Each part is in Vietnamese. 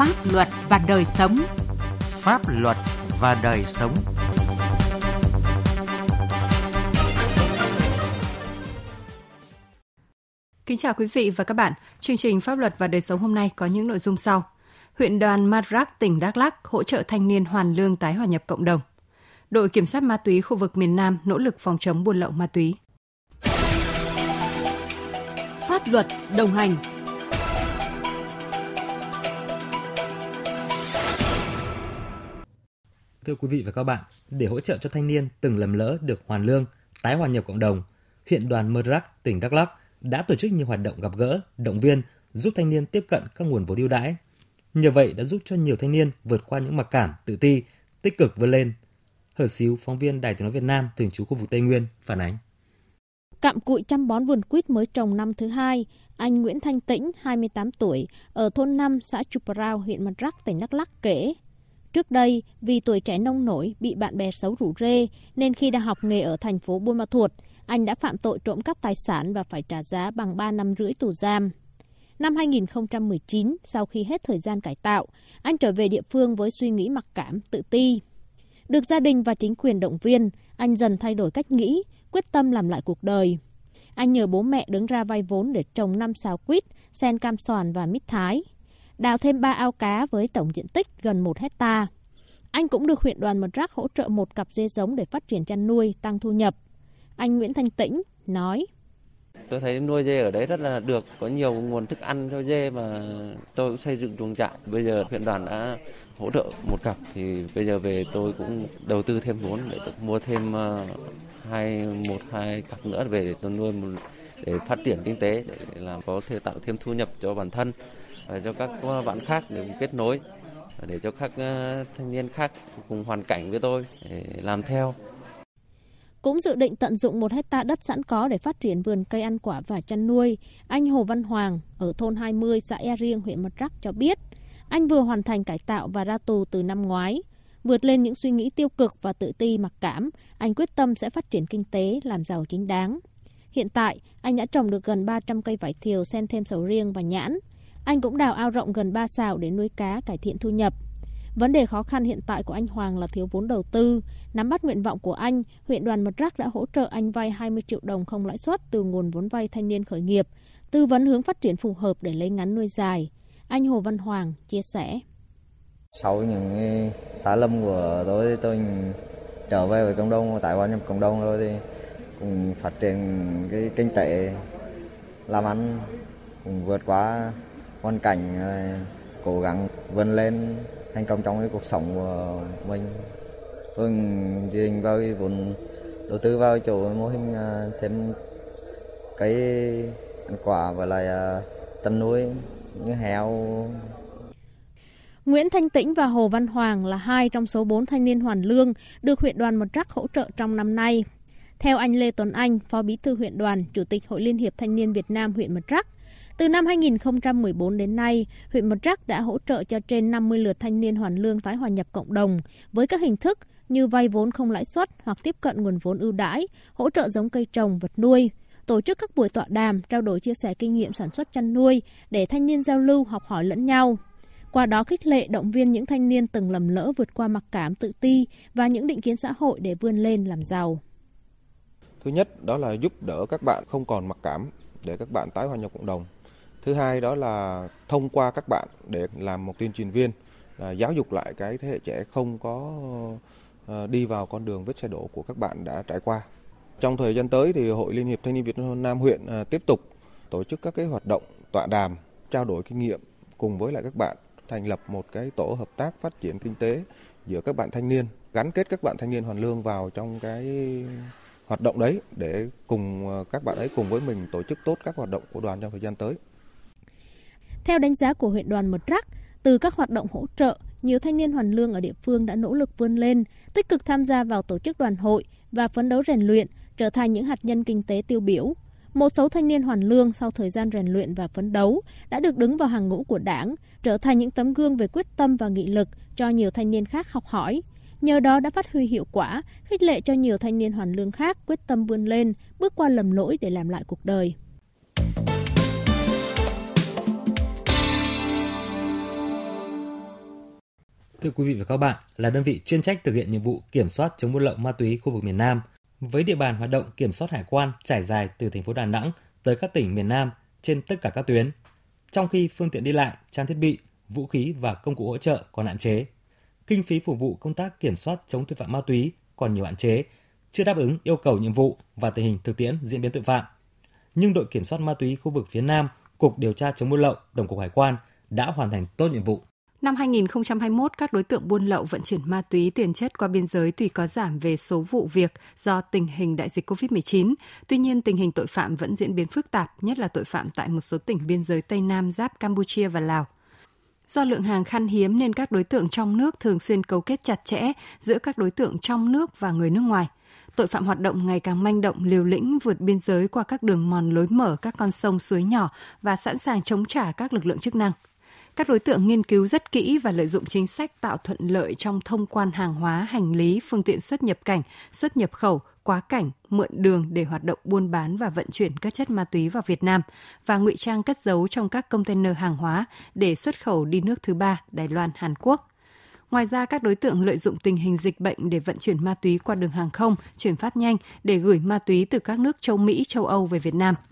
Pháp luật và đời sống. Pháp luật và đời sống. Kính chào quý vị và các bạn. Chương trình Pháp luật và đời sống hôm nay có những nội dung sau. Huyện đoàn Madrak, tỉnh Đắk Lắk hỗ trợ thanh niên hoàn lương tái hòa nhập cộng đồng. Đội kiểm soát ma túy khu vực miền Nam nỗ lực phòng chống buôn lậu ma túy. Pháp luật đồng hành Thưa quý vị và các bạn, để hỗ trợ cho thanh niên từng lầm lỡ được hoàn lương, tái hòa nhập cộng đồng, huyện đoàn Mơ Rắc, tỉnh Đắk Lắk đã tổ chức nhiều hoạt động gặp gỡ, động viên, giúp thanh niên tiếp cận các nguồn vốn ưu đãi. Nhờ vậy đã giúp cho nhiều thanh niên vượt qua những mặc cảm, tự ti, tích cực vươn lên. Hờ Xíu, phóng viên Đài Tiếng nói Việt Nam thường trú khu vực Tây Nguyên phản ánh. Cặm cụi chăm bón vườn quýt mới trồng năm thứ hai, anh Nguyễn Thanh Tĩnh, 28 tuổi, ở thôn 5 xã Chuprao, huyện Mật Rắc, tỉnh Đắk Lắk kể. Trước đây, vì tuổi trẻ nông nổi, bị bạn bè xấu rủ rê, nên khi đang học nghề ở thành phố Buôn Ma Thuột, anh đã phạm tội trộm cắp tài sản và phải trả giá bằng 3 năm rưỡi tù giam. Năm 2019, sau khi hết thời gian cải tạo, anh trở về địa phương với suy nghĩ mặc cảm, tự ti. Được gia đình và chính quyền động viên, anh dần thay đổi cách nghĩ, quyết tâm làm lại cuộc đời. Anh nhờ bố mẹ đứng ra vay vốn để trồng năm xào quýt, sen cam soàn và mít thái. Đào thêm 3 ao cá với tổng diện tích gần 1 hecta. Anh cũng được huyện đoàn Mật Rắc hỗ trợ một cặp dê giống để phát triển chăn nuôi, tăng thu nhập. Anh Nguyễn Thanh Tĩnh nói. Tôi thấy nuôi dê ở đấy rất là được, có nhiều nguồn thức ăn cho dê mà tôi cũng xây dựng chuồng trại. Bây giờ huyện đoàn đã hỗ trợ một cặp thì bây giờ về tôi cũng đầu tư thêm vốn để tôi mua thêm ờ, hai một hai cặp nữa về để tôi nuôi một, để phát triển kinh tế để làm có thể tạo thêm thu nhập cho bản thân Ờ, cho các ờ, bạn khác để kết nối ờ, để cho các thanh niên khác cùng hoàn cảnh với tôi để làm theo. Cũng dự định tận dụng một hecta đất sẵn có để phát triển vườn cây ăn quả và chăn nuôi, anh Hồ Văn Hoàng ở thôn 20 xã E Riêng huyện Mật Rắc cho biết, anh vừa hoàn thành cải tạo và ra tù từ năm ngoái. Vượt lên những suy nghĩ tiêu cực và tự ti mặc cảm, anh quyết tâm sẽ phát triển kinh tế, làm giàu chính đáng. Hiện tại, anh đã trồng được gần 300 cây vải thiều xen thêm sầu riêng và nhãn. Anh cũng đào ao rộng gần 3 xào để nuôi cá cải thiện thu nhập. Vấn đề khó khăn hiện tại của anh Hoàng là thiếu vốn đầu tư. Nắm bắt nguyện vọng của anh, huyện đoàn Mật Rắc đã hỗ trợ anh vay 20 triệu đồng không lãi suất từ nguồn vốn vay thanh niên khởi nghiệp, tư vấn hướng phát triển phù hợp để lấy ngắn nuôi dài. Anh Hồ Văn Hoàng chia sẻ. Sau những xã lâm của tôi, tôi trở về với cộng đồng, tại quan nhập cộng đồng rồi thì cùng phát triển cái kinh tế làm ăn cũng vượt qua hoàn cảnh ờ, cố gắng vươn lên thành công trong cái cuộc sống của mình tôi dành vào cái vốn đầu tư vào chỗ mô hình ờ, thêm cái ăn quả và lại ờ, chăn nuôi như heo Nguyễn Thanh Tĩnh và Hồ Văn Hoàng là hai trong số bốn thanh niên hoàn lương được huyện đoàn Mật Trắc hỗ trợ trong năm nay. Theo anh Lê Tuấn Anh, Phó Bí thư huyện đoàn, Chủ tịch Hội Liên hiệp Thanh niên Việt Nam huyện Mật Trắc, từ năm 2014 đến nay, huyện Mật Trắc đã hỗ trợ cho trên 50 lượt thanh niên hoàn lương tái hòa nhập cộng đồng với các hình thức như vay vốn không lãi suất hoặc tiếp cận nguồn vốn ưu đãi, hỗ trợ giống cây trồng, vật nuôi, tổ chức các buổi tọa đàm, trao đổi chia sẻ kinh nghiệm sản xuất chăn nuôi để thanh niên giao lưu, học hỏi lẫn nhau. Qua đó khích lệ động viên những thanh niên từng lầm lỡ vượt qua mặc cảm tự ti và những định kiến xã hội để vươn lên làm giàu. Thứ nhất đó là giúp đỡ các bạn không còn mặc cảm để các bạn tái hòa nhập cộng đồng. Thứ hai đó là thông qua các bạn để làm một tuyên truyền viên à, giáo dục lại cái thế hệ trẻ không có à, đi vào con đường vết xe đổ của các bạn đã trải qua. Trong thời gian tới thì Hội Liên hiệp Thanh niên Việt Nam huyện à, tiếp tục tổ chức các cái hoạt động tọa đàm, trao đổi kinh nghiệm cùng với lại các bạn thành lập một cái tổ hợp tác phát triển kinh tế giữa các bạn thanh niên, gắn kết các bạn thanh niên hoàn lương vào trong cái hoạt động đấy để cùng ờ, các bạn ấy cùng với mình tổ chức tốt các hoạt động của đoàn trong thời gian tới. Theo đánh giá của huyện đoàn Mật Rắc, từ các hoạt động hỗ trợ, nhiều thanh niên hoàn lương ở địa phương đã nỗ lực vươn lên, tích cực tham gia vào tổ chức đoàn hội và phấn đấu rèn luyện, trở thành những hạt nhân kinh tế tiêu biểu. Một số thanh niên hoàn lương sau thời gian rèn luyện và phấn đấu đã được đứng vào hàng ngũ của đảng, trở thành những tấm gương về quyết tâm và nghị lực cho nhiều thanh niên khác học hỏi. Nhờ đó đã phát huy hiệu quả, khích lệ cho nhiều thanh niên hoàn lương khác quyết tâm vươn lên, bước qua lầm lỗi để làm lại cuộc đời. Thưa quý vị và các bạn, là đơn vị chuyên trách thực hiện nhiệm vụ kiểm soát chống buôn lậu ma túy khu vực miền Nam, với địa bàn hoạt động kiểm soát hải quan trải dài từ thành phố Đà Nẵng tới các tỉnh miền Nam trên tất cả các tuyến. Trong khi phương tiện đi lại, trang thiết bị, vũ khí và công cụ hỗ trợ còn hạn chế, kinh phí phục vụ công tác kiểm soát chống tội phạm ma túy còn nhiều hạn chế, chưa đáp ứng yêu cầu nhiệm vụ và tình hình thực tiễn diễn biến tội phạm. Nhưng đội kiểm soát ma túy khu vực phía Nam, Cục Điều tra chống buôn lậu, Tổng cục Hải quan đã hoàn thành tốt nhiệm vụ. Năm 2021, các đối tượng buôn lậu vận chuyển ma túy tiền chất qua biên giới tuy có giảm về số vụ việc do tình hình đại dịch COVID-19, tuy nhiên tình hình tội phạm vẫn diễn biến phức tạp, nhất là tội phạm tại một số tỉnh biên giới Tây Nam giáp Campuchia và Lào. Do lượng hàng khan hiếm nên các đối tượng trong nước thường xuyên cấu kết chặt chẽ giữa các đối tượng trong nước và người nước ngoài. Tội phạm hoạt động ngày càng manh động, liều lĩnh vượt biên giới qua các đường mòn lối mở các con sông suối nhỏ và sẵn sàng chống trả các lực lượng chức năng. Các đối tượng nghiên cứu rất kỹ và lợi dụng chính sách tạo thuận lợi trong thông quan hàng hóa, hành lý, phương tiện xuất nhập cảnh, xuất nhập khẩu, quá cảnh, mượn đường để hoạt động buôn bán và vận chuyển các chất ma túy vào Việt Nam và ngụy trang cất giấu trong các container hàng hóa để xuất khẩu đi nước thứ ba, Đài Loan, Hàn Quốc. Ngoài ra, các đối tượng lợi dụng tình hình dịch bệnh để vận chuyển ma túy qua đường hàng không, chuyển phát nhanh để gửi ma túy từ các nước châu Mỹ, châu Âu về Việt Nam –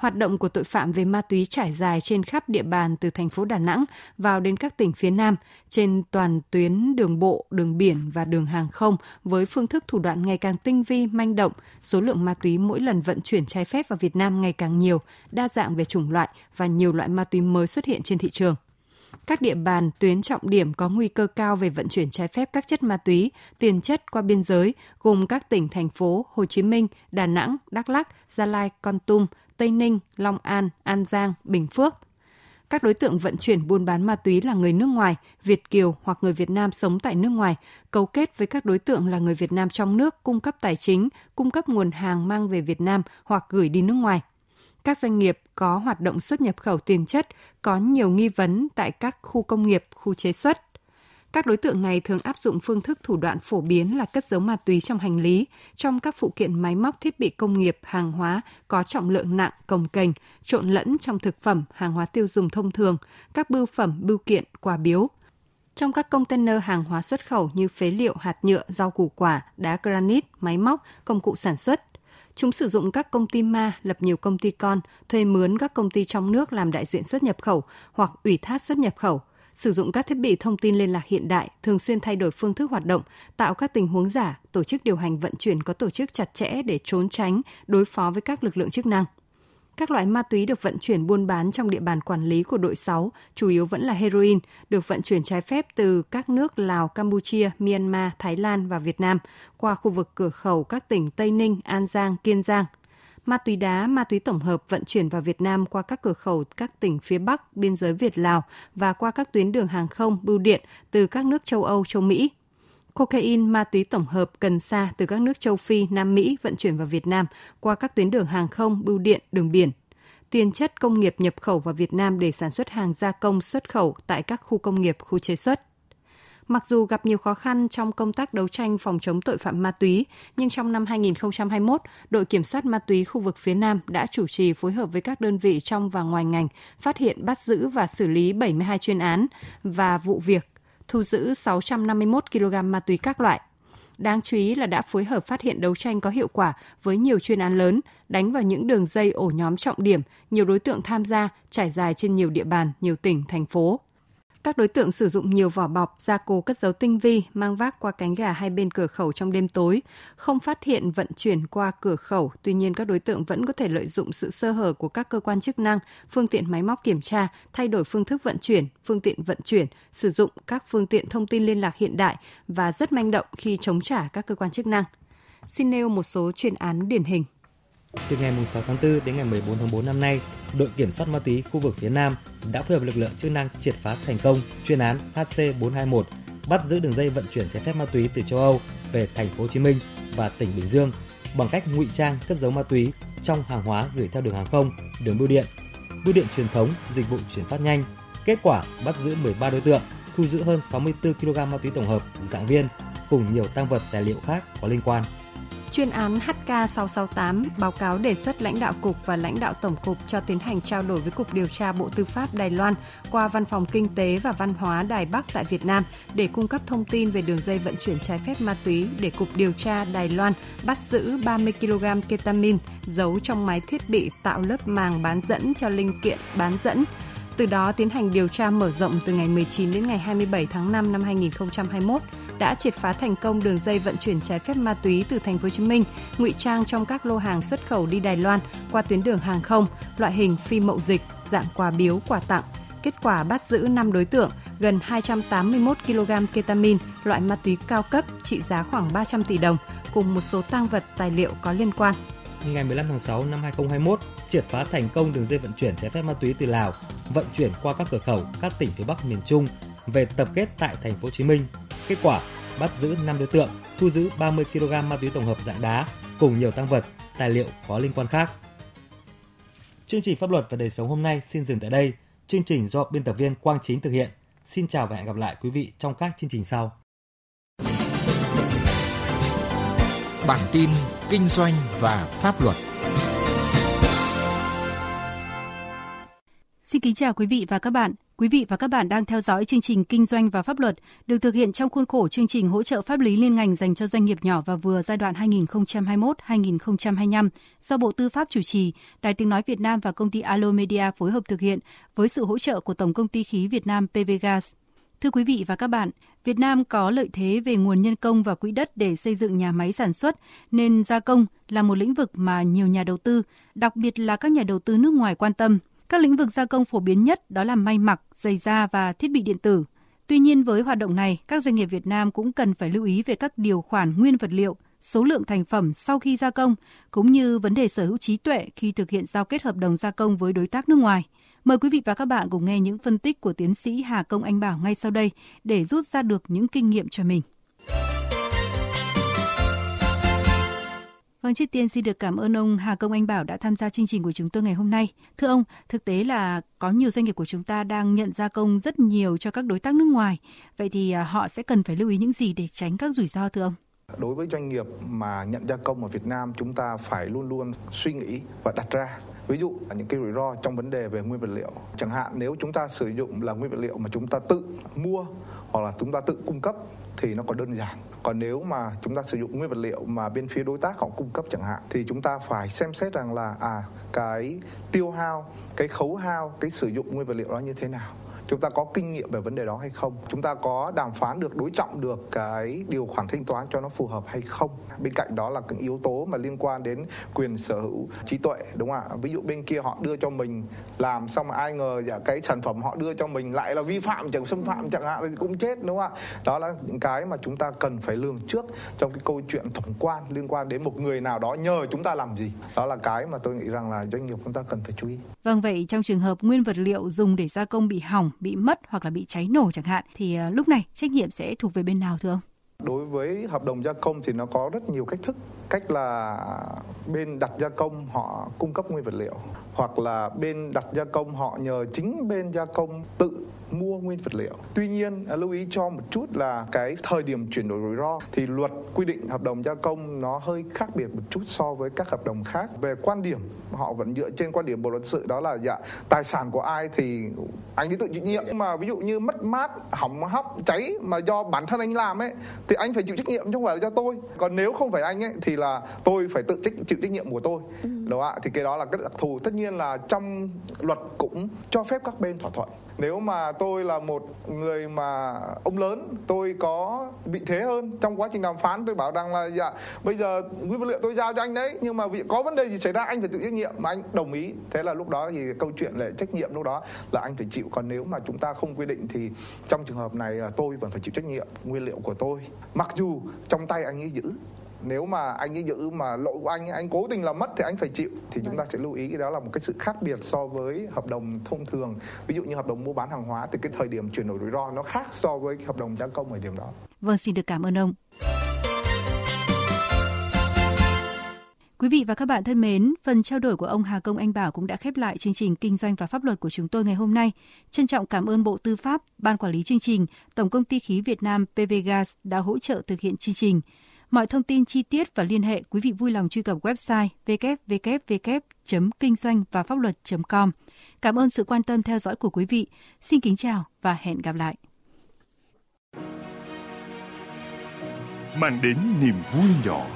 Hoạt động của tội phạm về ma túy trải dài trên khắp địa bàn từ thành phố Đà Nẵng vào đến các tỉnh phía Nam trên toàn tuyến đường bộ, đường biển và đường hàng không với phương thức thủ đoạn ngày càng tinh vi, manh động, số lượng ma túy mỗi lần vận chuyển trái phép vào Việt Nam ngày càng nhiều, đa dạng về chủng loại và nhiều loại ma túy mới xuất hiện trên thị trường. Các địa bàn tuyến trọng điểm có nguy cơ cao về vận chuyển trái phép các chất ma túy, tiền chất qua biên giới gồm các tỉnh thành phố Hồ Chí Minh, Đà Nẵng, Đắk Lắk, Gia Lai, Con Tum, Tây Ninh, Long An, An Giang, Bình Phước. Các đối tượng vận chuyển buôn bán ma túy là người nước ngoài, Việt kiều hoặc người Việt Nam sống tại nước ngoài, cấu kết với các đối tượng là người Việt Nam trong nước cung cấp tài chính, cung cấp nguồn hàng mang về Việt Nam hoặc gửi đi nước ngoài. Các doanh nghiệp có hoạt động xuất nhập khẩu tiền chất có nhiều nghi vấn tại các khu công nghiệp, khu chế xuất. Các đối tượng này thường áp dụng phương thức thủ đoạn phổ biến là cất giấu ma túy trong hành lý, trong các phụ kiện máy móc thiết bị công nghiệp, hàng hóa có trọng lượng nặng, cồng kềnh, trộn lẫn trong thực phẩm, hàng hóa tiêu dùng thông thường, các bưu phẩm, bưu kiện, quà biếu. Trong các container hàng hóa xuất khẩu như phế liệu, hạt nhựa, rau củ quả, đá granite, máy móc, công cụ sản xuất, Chúng sử dụng các công ty ma lập nhiều công ty con, thuê mướn các công ty trong nước làm đại diện xuất nhập khẩu hoặc ủy thác xuất nhập khẩu, sử dụng các thiết bị thông tin liên lạc hiện đại, thường xuyên thay đổi phương thức hoạt động, tạo các tình huống giả, tổ chức điều hành vận chuyển có tổ chức chặt chẽ để trốn tránh, đối phó với các lực lượng chức năng. Các loại ma túy được vận chuyển buôn bán trong địa bàn quản lý của đội 6 chủ yếu vẫn là heroin, được vận chuyển trái phép từ các nước Lào, Campuchia, Myanmar, Thái Lan và Việt Nam qua khu vực cửa khẩu các tỉnh Tây Ninh, An Giang, Kiên Giang. Ma túy đá, ma túy tổng hợp vận chuyển vào Việt Nam qua các cửa khẩu các tỉnh phía Bắc, biên giới Việt Lào và qua các tuyến đường hàng không, bưu điện từ các nước châu Âu, châu Mỹ cocaine, ma túy tổng hợp, cần sa từ các nước châu Phi, Nam Mỹ vận chuyển vào Việt Nam qua các tuyến đường hàng không, bưu điện, đường biển. Tiền chất công nghiệp nhập khẩu vào Việt Nam để sản xuất hàng gia công xuất khẩu tại các khu công nghiệp, khu chế xuất. Mặc dù gặp nhiều khó khăn trong công tác đấu tranh phòng chống tội phạm ma túy, nhưng trong năm 2021, đội kiểm soát ma túy khu vực phía Nam đã chủ trì phối hợp với các đơn vị trong và ngoài ngành, phát hiện bắt giữ và xử lý 72 chuyên án và vụ việc thu giữ 651 kg ma túy các loại. Đáng chú ý là đã phối hợp phát hiện đấu tranh có hiệu quả với nhiều chuyên án lớn, đánh vào những đường dây ổ nhóm trọng điểm, nhiều đối tượng tham gia, trải dài trên nhiều địa bàn, nhiều tỉnh, thành phố. Các đối tượng sử dụng nhiều vỏ bọc, gia cố cất dấu tinh vi, mang vác qua cánh gà hai bên cửa khẩu trong đêm tối, không phát hiện vận chuyển qua cửa khẩu. Tuy nhiên, các đối tượng vẫn có thể lợi dụng sự sơ hở của các cơ quan chức năng, phương tiện máy móc kiểm tra, thay đổi phương thức vận chuyển, phương tiện vận chuyển, sử dụng các phương tiện thông tin liên lạc hiện đại và rất manh động khi chống trả các cơ quan chức năng. Xin nêu một số chuyên án điển hình. Từ ngày 6 tháng 4 đến ngày 14 tháng 4 năm nay, đội kiểm soát ma túy khu vực phía Nam đã phối hợp lực lượng chức năng triệt phá thành công chuyên án HC421 bắt giữ đường dây vận chuyển trái phép ma túy từ châu Âu về thành phố Hồ Chí Minh và tỉnh Bình Dương bằng cách ngụy trang cất giấu ma túy trong hàng hóa gửi theo đường hàng không, đường bưu điện, bưu điện truyền thống, dịch vụ chuyển phát nhanh. Kết quả bắt giữ 13 đối tượng, thu giữ hơn 64 kg ma túy tổng hợp dạng viên cùng nhiều tăng vật tài liệu khác có liên quan. Chuyên án HK668 báo cáo đề xuất lãnh đạo cục và lãnh đạo tổng cục cho tiến hành trao đổi với Cục Điều tra Bộ Tư pháp Đài Loan qua Văn phòng Kinh tế và Văn hóa Đài Bắc tại Việt Nam để cung cấp thông tin về đường dây vận chuyển trái phép ma túy để Cục Điều tra Đài Loan bắt giữ 30 kg ketamin giấu trong máy thiết bị tạo lớp màng bán dẫn cho linh kiện bán dẫn. Từ đó tiến hành điều tra mở rộng từ ngày 19 đến ngày 27 tháng 5 năm 2021 đã triệt phá thành công đường dây vận chuyển trái phép ma túy từ thành phố Hồ Chí Minh, ngụy trang trong các lô hàng xuất khẩu đi Đài Loan qua tuyến đường hàng không, loại hình phi mậu dịch, dạng quà biếu quà tặng. Kết quả bắt giữ 5 đối tượng, gần 281 kg ketamin, loại ma túy cao cấp trị giá khoảng 300 tỷ đồng, cùng một số tang vật tài liệu có liên quan ngày 15 tháng 6 năm 2021 triệt phá thành công đường dây vận chuyển trái phép ma túy từ Lào, vận chuyển qua các cửa khẩu các tỉnh phía Bắc miền Trung về tập kết tại thành phố Hồ Chí Minh. Kết quả bắt giữ 5 đối tượng, thu giữ 30 kg ma túy tổng hợp dạng đá cùng nhiều tăng vật, tài liệu có liên quan khác. Chương trình pháp luật và đời sống hôm nay xin dừng tại đây. Chương trình do biên tập viên Quang Chính thực hiện. Xin chào và hẹn gặp lại quý vị trong các chương trình sau. Bản tin kinh doanh và pháp luật. Xin kính chào quý vị và các bạn. Quý vị và các bạn đang theo dõi chương trình Kinh doanh và pháp luật được thực hiện trong khuôn khổ chương trình hỗ trợ pháp lý liên ngành dành cho doanh nghiệp nhỏ và vừa giai đoạn 2021-2025 do Bộ Tư pháp chủ trì, Đài Tiếng Nói Việt Nam và công ty Alo Media phối hợp thực hiện với sự hỗ trợ của Tổng công ty khí Việt Nam PVGas. Thưa quý vị và các bạn, Việt Nam có lợi thế về nguồn nhân công và quỹ đất để xây dựng nhà máy sản xuất, nên gia công là một lĩnh vực mà nhiều nhà đầu tư, đặc biệt là các nhà đầu tư nước ngoài quan tâm. Các lĩnh vực gia công phổ biến nhất đó là may mặc, giày da và thiết bị điện tử. Tuy nhiên với hoạt động này, các doanh nghiệp Việt Nam cũng cần phải lưu ý về các điều khoản nguyên vật liệu, số lượng thành phẩm sau khi gia công, cũng như vấn đề sở hữu trí tuệ khi thực hiện giao kết hợp đồng gia công với đối tác nước ngoài – Mời quý vị và các bạn cùng nghe những phân tích của tiến sĩ Hà Công Anh Bảo ngay sau đây để rút ra được những kinh nghiệm cho mình. Vâng, trước tiên xin được cảm ơn ông Hà Công Anh Bảo đã tham gia chương trình của chúng tôi ngày hôm nay. Thưa ông, thực tế là có nhiều doanh nghiệp của chúng ta đang nhận gia công rất nhiều cho các đối tác nước ngoài. Vậy thì à, họ sẽ cần phải lưu ý những gì để tránh các rủi ro thưa ông? Đối với doanh nghiệp mà nhận gia công ở Việt Nam, chúng ta phải luôn luôn suy nghĩ và đặt ra ví dụ là những cái rủi ro trong vấn đề về nguyên vật liệu chẳng hạn nếu chúng ta sử dụng là nguyên vật liệu mà chúng ta tự mua hoặc là chúng ta tự cung cấp thì nó còn đơn giản. Còn nếu mà chúng ta sử dụng nguyên vật liệu mà bên phía đối tác họ cung cấp chẳng hạn, thì chúng ta phải xem xét rằng là à cái tiêu hao, cái khấu hao, cái sử dụng nguyên vật liệu đó như thế nào chúng ta có kinh nghiệm về vấn đề đó hay không? Chúng ta có đàm phán được đối trọng được cái điều khoản thanh toán cho nó phù hợp hay không? Bên cạnh đó là những yếu tố mà liên quan đến quyền sở hữu trí tuệ đúng không ạ? Ví dụ bên kia họ đưa cho mình làm xong mà ai ngờ dạ, cái sản phẩm họ đưa cho mình lại là vi phạm chẳng xâm phạm chẳng hạn thì cũng chết đúng không ạ? Đó là những cái mà chúng ta cần phải lường trước trong cái câu chuyện tổng quan liên quan đến một người nào đó nhờ chúng ta làm gì. Đó là cái mà tôi nghĩ rằng là doanh nghiệp chúng ta cần phải chú ý. Vâng vậy trong trường hợp nguyên vật liệu dùng để gia công bị hỏng bị mất hoặc là bị cháy nổ chẳng hạn, thì ờ, lúc này trách nhiệm sẽ thuộc về bên nào thưa ông? Đối với hợp đồng gia công thì nó có rất nhiều cách thức. Cách là bên đặt gia công họ cung cấp nguyên vật liệu, hoặc là bên đặt gia công họ nhờ chính bên gia công tự mua nguyên vật liệu. Tuy nhiên à, lưu ý cho một chút là cái thời điểm chuyển đổi rủi ro thì luật quy định hợp đồng gia công nó hơi khác biệt một chút so với các hợp đồng khác. Về quan điểm, họ vẫn dựa trên quan điểm bộ luật sự đó là dạ tài sản của ai thì anh ấy tự chịu nhiệm nhưng mà ví dụ như mất mát, hỏng hóc, cháy mà do bản thân anh làm ấy, thì anh phải chịu trách nhiệm chứ không phải là do tôi còn nếu không phải anh ấy thì là tôi phải tự trách, chịu trách nhiệm của tôi ừ. đúng không ạ, thì cái đó là cái đặc thù tất nhiên là trong luật cũng cho phép các bên thỏa thuận nếu mà tôi là một người mà ông lớn, tôi có vị thế hơn trong quá trình đàm phán. Tôi bảo rằng là dạ bây giờ nguyên vật liệu tôi giao cho anh đấy, nhưng mà có vấn đề gì xảy ra, anh phải chịu trách nhiệm. Mà anh đồng ý. Thế là lúc đó thì câu chuyện là trách nhiệm lúc đó là anh phải chịu. Còn nếu mà chúng ta không quy định thì trong trường hợp này tôi vẫn phải chịu trách nhiệm nguyên liệu của tôi. Mặc dù trong tay anh ấy giữ nếu mà anh ấy giữ mà lỗi của anh anh cố tình làm mất thì anh phải chịu. Thì chúng ta sẽ lưu ý cái đó là một cái sự khác biệt so với hợp đồng thông thường. Ví dụ như hợp đồng mua bán hàng hóa thì cái thời điểm chuyển đổi rủi ro nó khác so với hợp đồng gia công ở điểm đó. Vâng xin được cảm ơn ông. Quý vị và các bạn thân mến, phần trao đổi của ông Hà Công Anh Bảo cũng đã khép lại chương trình Kinh doanh và pháp luật của chúng tôi ngày hôm nay. Trân trọng cảm ơn Bộ Tư pháp, Ban Quản lý chương trình, Tổng công ty khí Việt Nam PVGas đã hỗ trợ thực hiện chương trình. Mọi thông tin chi tiết và liên hệ quý vị vui lòng truy cập website www.kinh doanh và pháp luật.com. Cảm ơn sự quan tâm theo dõi của quý vị. Xin kính chào và hẹn gặp lại. Mang đến niềm vui nhỏ,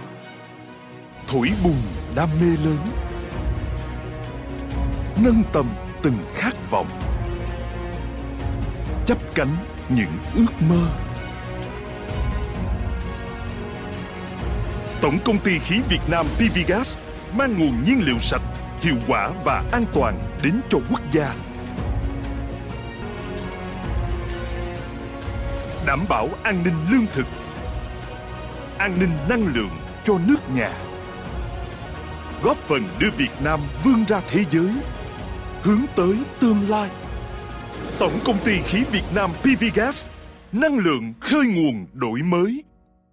thổi bùng đam mê lớn, nâng tầm từng khát vọng, chấp cánh những ước mơ. Tổng công ty khí Việt Nam PVGas mang nguồn nhiên liệu sạch, hiệu quả và an toàn đến cho quốc gia. Đảm bảo an ninh lương thực, an ninh năng lượng cho nước nhà. Góp phần đưa Việt Nam vươn ra thế giới, hướng tới tương lai. Tổng công ty khí Việt Nam PVGas, năng lượng khơi nguồn đổi mới.